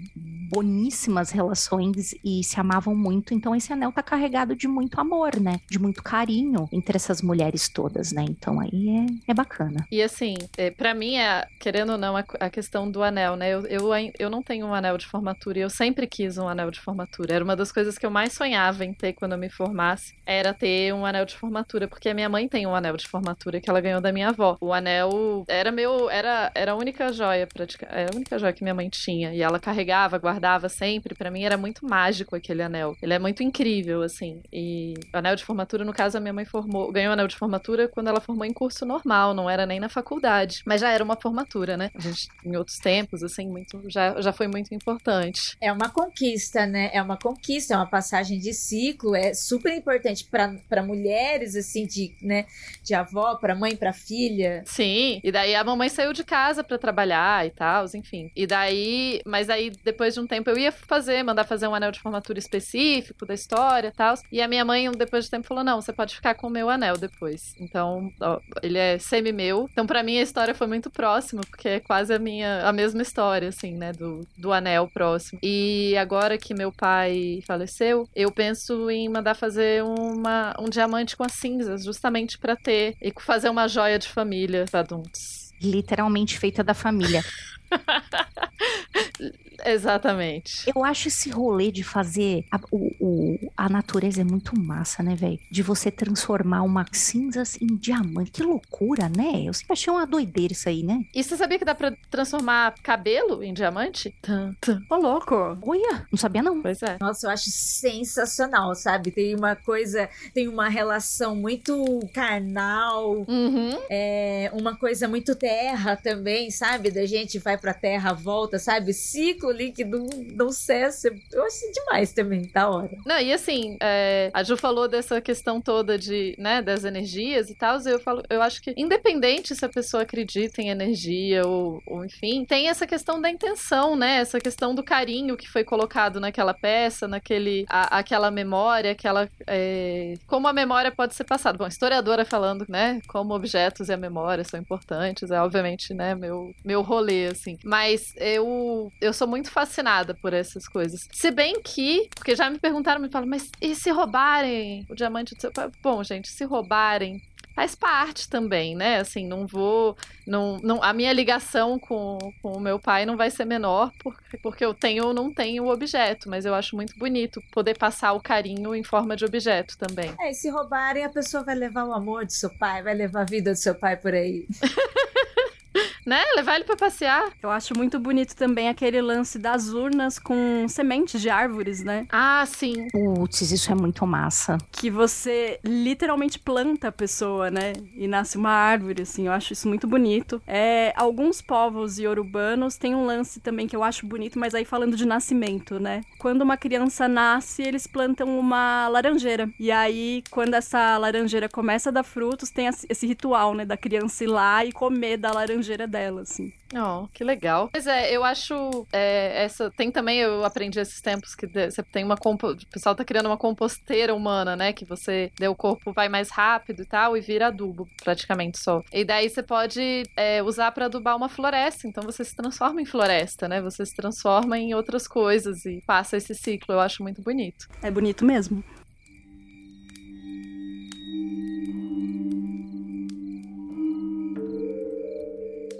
boníssimas relações e se amavam muito. Então, esse anel tá carregado de muito amor, né? De muito carinho entre essas mulheres todas, né? Então, aí é, é bacana. E assim, é, para mim, é, querendo ou não, a, a, questão do anel, né? Eu, eu, eu não tenho um anel de formatura e eu sempre quis um anel de formatura. Era uma das coisas que eu mais sonhava em ter quando eu me formasse, era ter um anel de formatura, porque a minha mãe tem um anel de formatura que ela ganhou da minha avó. O anel era meu, era, era a única joia, praticamente, era a única joia que minha mãe tinha. E ela carregava, guardava sempre. Para mim era muito mágico aquele anel. Ele é muito incrível, assim. E o anel de formatura, no caso, a minha mãe formou, ganhou o anel de formatura quando ela formou em curso normal, não era nem na faculdade. Mas já era uma formatura, né? A gente, em outros tempos, assim, muito, já, já foi muito importante. É uma conquista, né? É uma conquista, é uma passagem de ciclo, é super importante para mulheres, assim, de, né, de avó, para mãe, para filha. Sim, e daí a mamãe saiu de casa para trabalhar e tal, enfim. E daí, mas aí depois de um tempo eu ia fazer, mandar fazer um anel de formatura específico da história e tal. E a minha mãe, depois de tempo, falou: não, você pode ficar com o meu anel depois. Então, ó, ele é semi-meu. Então, para mim, a história foi muito próxima, porque é quase a minha, a mesma história, assim, né, do, do anel próximo. E agora que meu pai faleceu, eu penso em mandar fazer uma, um diamante com as cinzas, justamente para ter e fazer uma joia de família para adultos. Literalmente feita da família. Exatamente. Eu acho esse rolê de fazer. A, o, o, a natureza é muito massa, né, velho? De você transformar uma cinzas em diamante. Que loucura, né? Eu sempre achei uma doideira isso aí, né? E você sabia que dá pra transformar cabelo em diamante? Ô, louco. Olha, não sabia não. Pois é. Nossa, eu acho sensacional, sabe? Tem uma coisa, tem uma relação muito carnal, uhum. é uma coisa muito terra também, sabe? Da gente vai pra terra, volta, sabe? Ciclo ali que não, não cessa. Eu achei demais também, da hora. Não, e assim, é, a Ju falou dessa questão toda de, né, das energias e tal, eu falo, eu acho que independente se a pessoa acredita em energia ou, ou enfim, tem essa questão da intenção, né? Essa questão do carinho que foi colocado naquela peça, naquele, a, aquela memória, aquela, é, como a memória pode ser passada. Bom, historiadora falando, né, como objetos e a memória são importantes, é obviamente, né, meu, meu rolê, assim. Mas eu, eu sou muito fascinada por essas coisas. Se bem que, porque já me perguntaram, me falam, mas e se roubarem o diamante do seu pai? Bom, gente, se roubarem, faz parte também, né? Assim, não vou. Não, não, a minha ligação com, com o meu pai não vai ser menor porque, porque eu tenho ou não tenho o objeto, mas eu acho muito bonito poder passar o carinho em forma de objeto também. É, e se roubarem, a pessoa vai levar o amor do seu pai, vai levar a vida do seu pai por aí. né? Levar ele para passear. Eu acho muito bonito também aquele lance das urnas com sementes de árvores, né? Ah, sim. Putz, isso é muito massa. Que você literalmente planta a pessoa, né? E nasce uma árvore, assim. Eu acho isso muito bonito. É, alguns povos iorubanos têm um lance também que eu acho bonito, mas aí falando de nascimento, né? Quando uma criança nasce, eles plantam uma laranjeira. E aí, quando essa laranjeira começa a dar frutos, tem esse ritual, né? Da criança ir lá e comer da laranjeira dela, assim. Oh, que legal. Mas é, eu acho é, essa tem também eu aprendi esses tempos que você tem uma compo, o pessoal tá criando uma composteira humana, né, que você o corpo vai mais rápido e tal e vira adubo praticamente só. E daí você pode é, usar para adubar uma floresta, então você se transforma em floresta, né? Você se transforma em outras coisas e passa esse ciclo. Eu acho muito bonito. É bonito mesmo.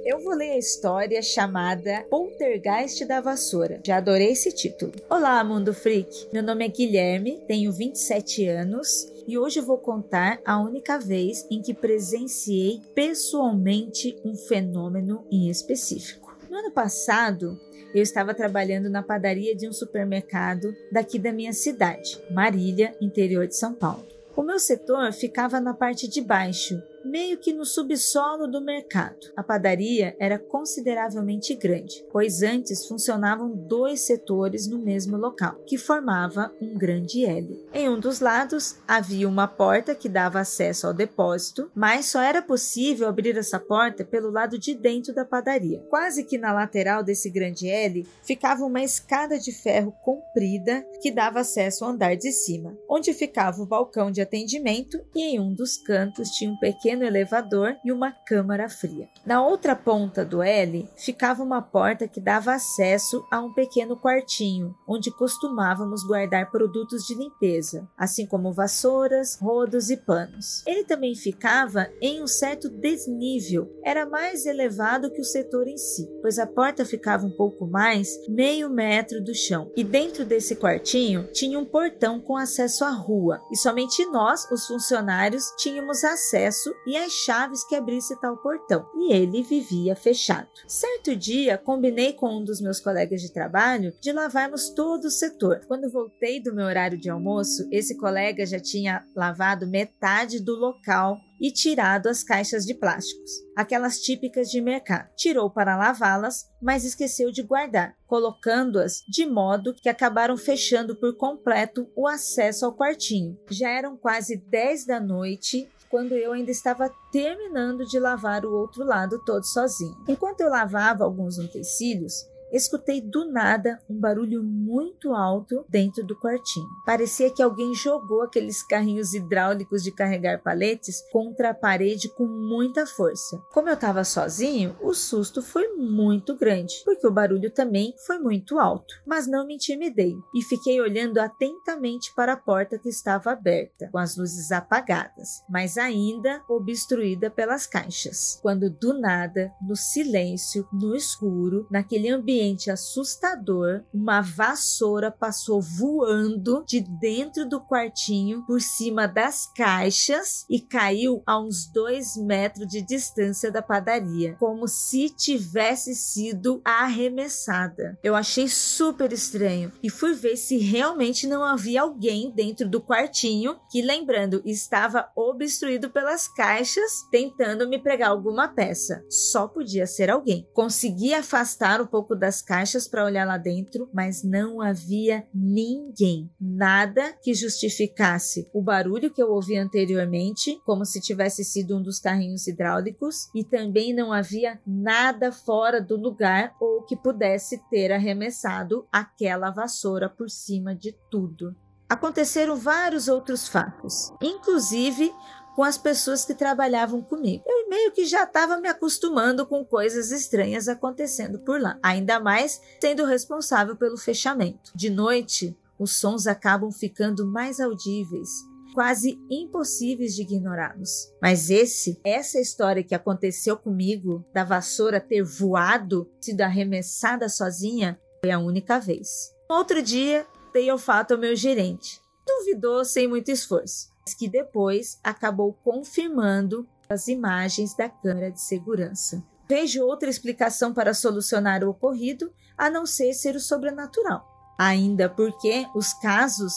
Eu vou ler a história chamada Poltergeist da Vassoura. Já adorei esse título. Olá, Mundo Freak! Meu nome é Guilherme, tenho 27 anos e hoje vou contar a única vez em que presenciei pessoalmente um fenômeno em específico. No ano passado, eu estava trabalhando na padaria de um supermercado daqui da minha cidade, Marília, interior de São Paulo. O meu setor ficava na parte de baixo meio que no subsolo do mercado. A padaria era consideravelmente grande, pois antes funcionavam dois setores no mesmo local, que formava um grande L. Em um dos lados havia uma porta que dava acesso ao depósito, mas só era possível abrir essa porta pelo lado de dentro da padaria. Quase que na lateral desse grande L ficava uma escada de ferro comprida que dava acesso ao andar de cima, onde ficava o balcão de atendimento e em um dos cantos tinha um pequeno pequeno elevador e uma câmara fria. Na outra ponta do L ficava uma porta que dava acesso a um pequeno quartinho, onde costumávamos guardar produtos de limpeza, assim como vassouras, rodos e panos. Ele também ficava em um certo desnível, era mais elevado que o setor em si, pois a porta ficava um pouco mais meio metro do chão. E dentro desse quartinho tinha um portão com acesso à rua, e somente nós, os funcionários, tínhamos acesso e as chaves que abrisse tal portão, e ele vivia fechado. Certo dia, combinei com um dos meus colegas de trabalho de lavarmos todo o setor. Quando voltei do meu horário de almoço, esse colega já tinha lavado metade do local e tirado as caixas de plásticos, aquelas típicas de mercado. Tirou para lavá-las, mas esqueceu de guardar, colocando-as de modo que acabaram fechando por completo o acesso ao quartinho. Já eram quase 10 da noite quando eu ainda estava terminando de lavar o outro lado todo sozinho. Enquanto eu lavava alguns utensílios, escutei do nada um barulho muito alto dentro do quartinho. Parecia que alguém jogou aqueles carrinhos hidráulicos de carregar paletes contra a parede com muita força. Como eu estava sozinho, o susto foi muito grande, porque o barulho também foi muito alto. Mas não me intimidei e fiquei olhando atentamente para a porta que estava aberta, com as luzes apagadas, mas ainda obstruída pelas caixas. Quando do nada, no silêncio, no escuro, naquele ambiente ambiente assustador, uma vassoura passou voando de dentro do quartinho por cima das caixas e caiu a uns dois metros de distância da padaria, como se tivesse sido arremessada. Eu achei super estranho e fui ver se realmente não havia alguém dentro do quartinho que, lembrando, estava obstruído pelas caixas tentando me pregar alguma peça. Só podia ser alguém. Consegui afastar um pouco da das caixas para olhar lá dentro, mas não havia ninguém. Nada que justificasse o barulho que eu ouvi anteriormente, como se tivesse sido um dos carrinhos hidráulicos, e também não havia nada fora do lugar ou que pudesse ter arremessado aquela vassoura por cima de tudo. Aconteceram vários outros fatos, inclusive com as pessoas que trabalhavam comigo. Eu meio que já estava me acostumando com coisas estranhas acontecendo por lá, ainda mais sendo responsável pelo fechamento. De noite, os sons acabam ficando mais audíveis, quase impossíveis de ignorá-los. Mas esse, essa história que aconteceu comigo, da vassoura ter voado, sido arremessada sozinha, foi a única vez. Outro dia, dei o fato ao meu gerente. Duvidou sem muito esforço que depois acabou confirmando as imagens da câmera de segurança. Vejo outra explicação para solucionar o ocorrido a não ser ser o sobrenatural, ainda porque os casos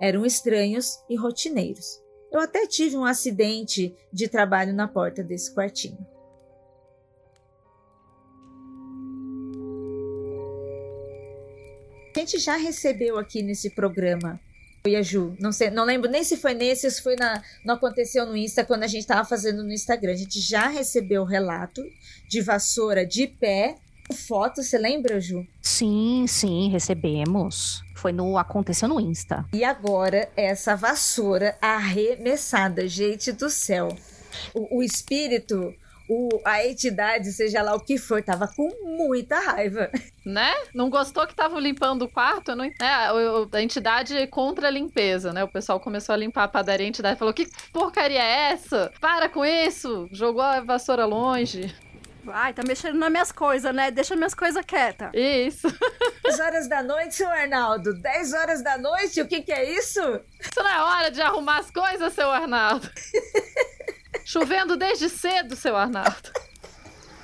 eram estranhos e rotineiros. Eu até tive um acidente de trabalho na porta desse quartinho. A gente já recebeu aqui nesse programa e a Ju. Não, sei, não lembro nem se foi nesse se foi na. Não aconteceu no Insta quando a gente estava fazendo no Instagram. A gente já recebeu o relato de vassoura de pé. Foto, você lembra, Ju? Sim, sim, recebemos. Foi no. Aconteceu no Insta. E agora, essa vassoura arremessada, gente do céu. O, o espírito o, a entidade, seja lá o que for, tava com muita raiva. Né? Não gostou que estavam limpando o quarto? Não... É, a entidade contra a limpeza, né? O pessoal começou a limpar a padaria, a entidade falou: que porcaria é essa? Para com isso! Jogou a vassoura longe. Ai, tá mexendo nas minhas coisas, né? Deixa minhas coisas quietas. Isso. 10 horas da noite, seu Arnaldo. 10 horas da noite? O que que é isso? Isso não é hora de arrumar as coisas, seu Arnaldo. Chovendo desde cedo, seu Arnaldo.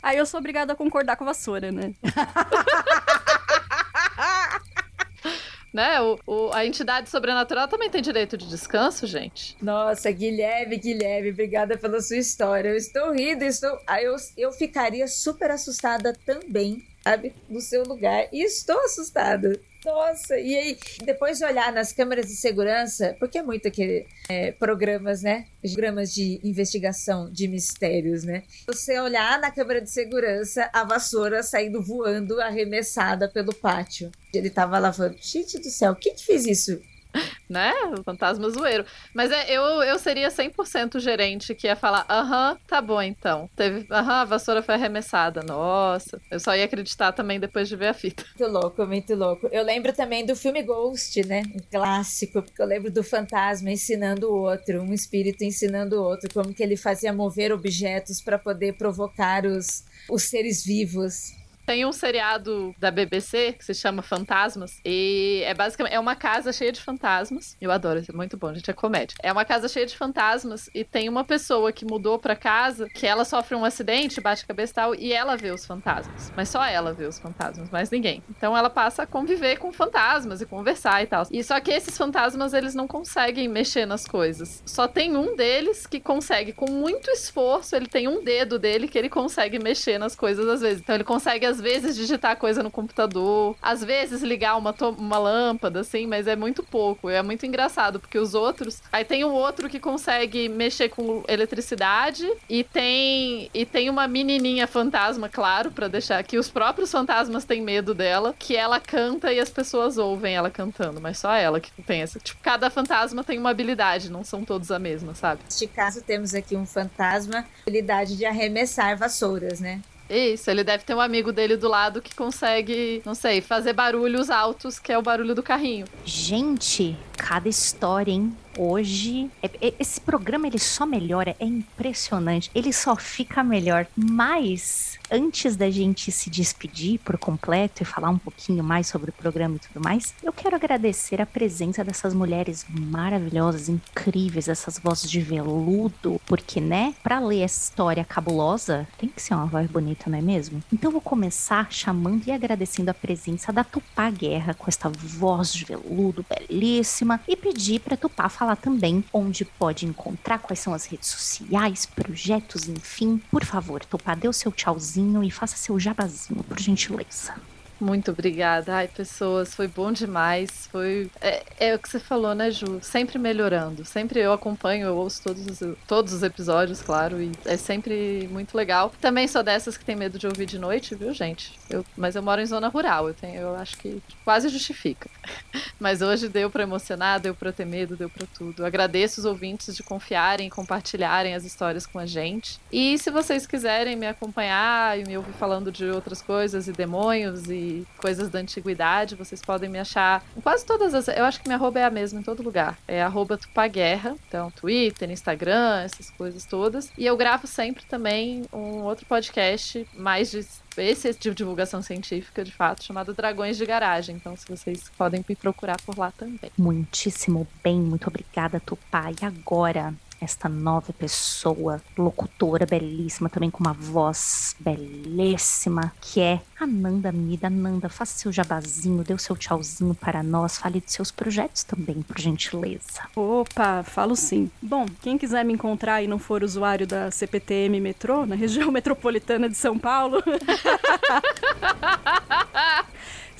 Aí eu sou obrigada a concordar com a vassoura, né? né? O, o, a entidade sobrenatural também tem direito de descanso, gente. Nossa, Guilherme, Guilherme, obrigada pela sua história. Eu estou rindo, estou. Aí eu, eu ficaria super assustada também, sabe? No seu lugar. E estou assustada. Nossa, e aí, depois de olhar nas câmeras de segurança, porque é muito aquele é, programas, né? Programas de investigação de mistérios, né? Você olhar na câmera de segurança a vassoura saindo voando, arremessada pelo pátio. Ele tava lavando. Gente do céu, quem que fez isso? né? O fantasma zoeiro. Mas é, eu, eu seria 100% gerente que ia falar: aham, tá bom então. Teve, aham, a vassoura foi arremessada. Nossa, eu só ia acreditar também depois de ver a fita. Muito louco, muito louco. Eu lembro também do filme Ghost, né? Um clássico, porque eu lembro do fantasma ensinando o outro, um espírito ensinando o outro, como que ele fazia mover objetos para poder provocar os, os seres vivos. Tem um seriado da BBC que se chama Fantasmas. E é basicamente é uma casa cheia de fantasmas. Eu adoro, é muito bom, gente. É comédia. É uma casa cheia de fantasmas e tem uma pessoa que mudou pra casa que ela sofre um acidente, bate a cabeça e tal, e ela vê os fantasmas. Mas só ela vê os fantasmas, mais ninguém. Então ela passa a conviver com fantasmas e conversar e tal. E só que esses fantasmas, eles não conseguem mexer nas coisas. Só tem um deles que consegue, com muito esforço, ele tem um dedo dele que ele consegue mexer nas coisas às vezes. Então ele consegue às vezes digitar coisa no computador, às vezes ligar uma, uma lâmpada, assim, mas é muito pouco. É muito engraçado, porque os outros. Aí tem um outro que consegue mexer com eletricidade e tem e tem uma menininha fantasma, claro, para deixar que os próprios fantasmas têm medo dela, que ela canta e as pessoas ouvem ela cantando, mas só ela que tem essa. Tipo, cada fantasma tem uma habilidade, não são todos a mesma, sabe? Neste caso, temos aqui um fantasma, habilidade de arremessar vassouras, né? Isso, ele deve ter um amigo dele do lado que consegue, não sei, fazer barulhos altos, que é o barulho do carrinho. Gente, cada história, hein? Hoje, é, é, esse programa ele só melhora, é impressionante. Ele só fica melhor. Mas antes da gente se despedir por completo e falar um pouquinho mais sobre o programa e tudo mais, eu quero agradecer a presença dessas mulheres maravilhosas, incríveis, essas vozes de veludo, porque, né, para ler essa história cabulosa, tem que ser uma voz bonita, não é mesmo? Então vou começar chamando e agradecendo a presença da Tupá Guerra com esta voz de veludo belíssima e pedir para Tupá falar também onde pode encontrar, quais são as redes sociais, projetos, enfim. Por favor, Tupá, dê o seu tchauzinho e faça seu jabazinho, por gentileza. Muito obrigada. Ai, pessoas, foi bom demais. Foi. É, é, o que você falou, né, Ju? Sempre melhorando. Sempre eu acompanho, eu ouço todos os, todos os episódios, claro, e é sempre muito legal. Também sou dessas que tem medo de ouvir de noite, viu, gente? Eu, mas eu moro em zona rural, eu, tenho, eu acho que quase justifica. mas hoje deu pra emocionar, deu pra ter medo, deu pra tudo. Agradeço os ouvintes de confiarem, compartilharem as histórias com a gente. E se vocês quiserem me acompanhar e me ouvir falando de outras coisas e demônios e coisas da antiguidade, vocês podem me achar em quase todas as. Eu acho que minha arroba é a mesma em todo lugar. É arroba Tupaguerra. Então, Twitter, Instagram, essas coisas todas. E eu gravo sempre também um outro podcast mais de esse é de divulgação científica, de fato, chamado Dragões de Garagem. Então, se vocês podem me procurar por lá também. Muitíssimo bem, muito obrigada, Tupá. E agora, esta nova pessoa, locutora belíssima, também com uma voz belíssima, que é a Nanda Mida. Nanda, faça seu jabazinho, dê o seu tchauzinho para nós, fale de seus projetos também, por gentileza. Opa, falo sim. Bom, quem quiser me encontrar e não for usuário da CPTM Metrô, na região metropolitana de São Paulo.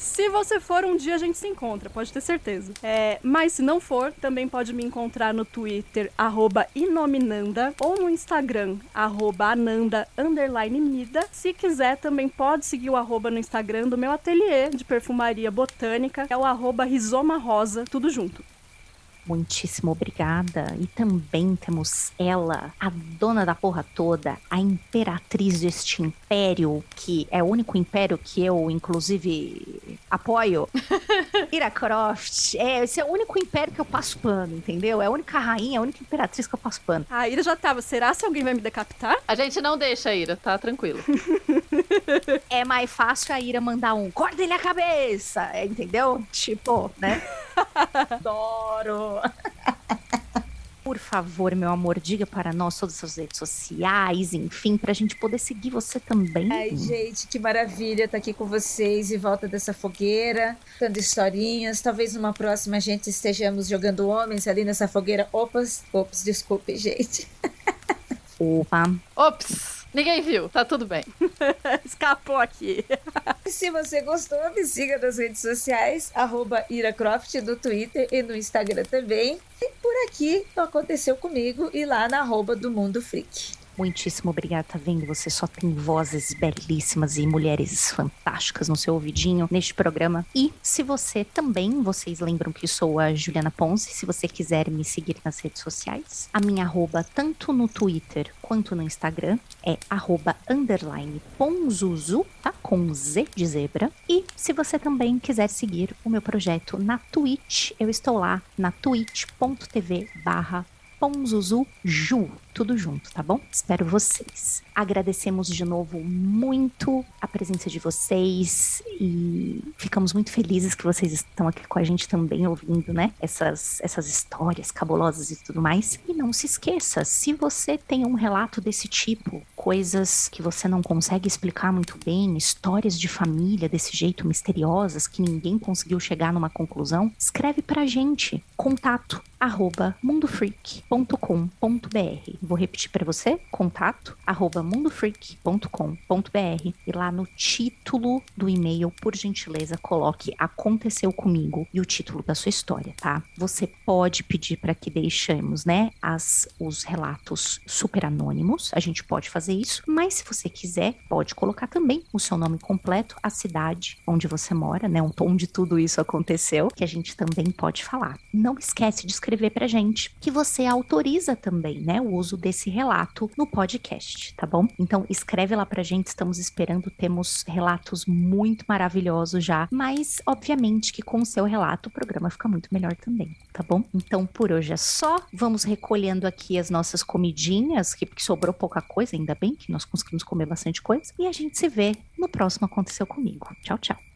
Se você for, um dia a gente se encontra, pode ter certeza. É, mas se não for, também pode me encontrar no Twitter, inominanda, ou no Instagram, arroba ananda, mida. Se quiser, também pode seguir o arroba no Instagram do meu ateliê de perfumaria botânica, é o arroba rizoma rosa, tudo junto. Muitíssimo obrigada. E também temos ela, a dona da porra toda, a imperatriz deste império, que é o único império que eu, inclusive, apoio. Ira Croft. É, esse é o único império que eu passo pano, entendeu? É a única rainha, a única imperatriz que eu passo pano. A Ira já tava. Será se alguém vai me decapitar? A gente não deixa a Ira, tá tranquilo. é mais fácil a Ira mandar um corta ele a cabeça, entendeu? Tipo, né? Adoro! Por favor, meu amor, diga para nós todas as suas redes sociais, enfim, para a gente poder seguir você também. Ai, gente, que maravilha estar aqui com vocês em volta dessa fogueira, dando historinhas. Talvez numa próxima a gente estejamos jogando homens ali nessa fogueira. Opas, ops, desculpe, gente. Opa. Ops! Ninguém viu, tá tudo bem. Escapou aqui. Se você gostou, me siga nas redes sociais, arroba IraCroft no Twitter e no Instagram também. E por aqui aconteceu comigo e lá na arroba do Mundo Freak. Muitíssimo obrigada, tá vendo? Você só tem vozes belíssimas e mulheres fantásticas no seu ouvidinho neste programa. E se você também, vocês lembram que sou a Juliana Ponce, se você quiser me seguir nas redes sociais, a minha arroba, tanto no Twitter quanto no Instagram, é arroba underline ponzuzu, tá? Com Z de zebra. E se você também quiser seguir o meu projeto na Twitch, eu estou lá na twitch.tv barra Ponzuzu Ju tudo junto, tá bom? Espero vocês. Agradecemos de novo muito a presença de vocês e ficamos muito felizes que vocês estão aqui com a gente também ouvindo, né? Essas, essas histórias cabulosas e tudo mais. E não se esqueça, se você tem um relato desse tipo, coisas que você não consegue explicar muito bem, histórias de família desse jeito misteriosas que ninguém conseguiu chegar numa conclusão, escreve pra gente. Contato arroba mundofreak.com.br Vou repetir para você: contato arroba mundofreak.com.br e lá no título do e-mail, por gentileza, coloque aconteceu comigo e o título da sua história, tá? Você pode pedir para que deixemos, né, as os relatos super anônimos. A gente pode fazer isso, mas se você quiser, pode colocar também o seu nome completo, a cidade onde você mora, né, onde tudo isso aconteceu, que a gente também pode falar. Não esquece de escrever pra gente que você autoriza também, né, o uso desse relato no podcast, tá bom? Então escreve lá pra gente, estamos esperando, temos relatos muito maravilhosos já, mas obviamente que com o seu relato o programa fica muito melhor também, tá bom? Então por hoje é só, vamos recolhendo aqui as nossas comidinhas, que sobrou pouca coisa, ainda bem que nós conseguimos comer bastante coisa, e a gente se vê no próximo Aconteceu Comigo. Tchau, tchau.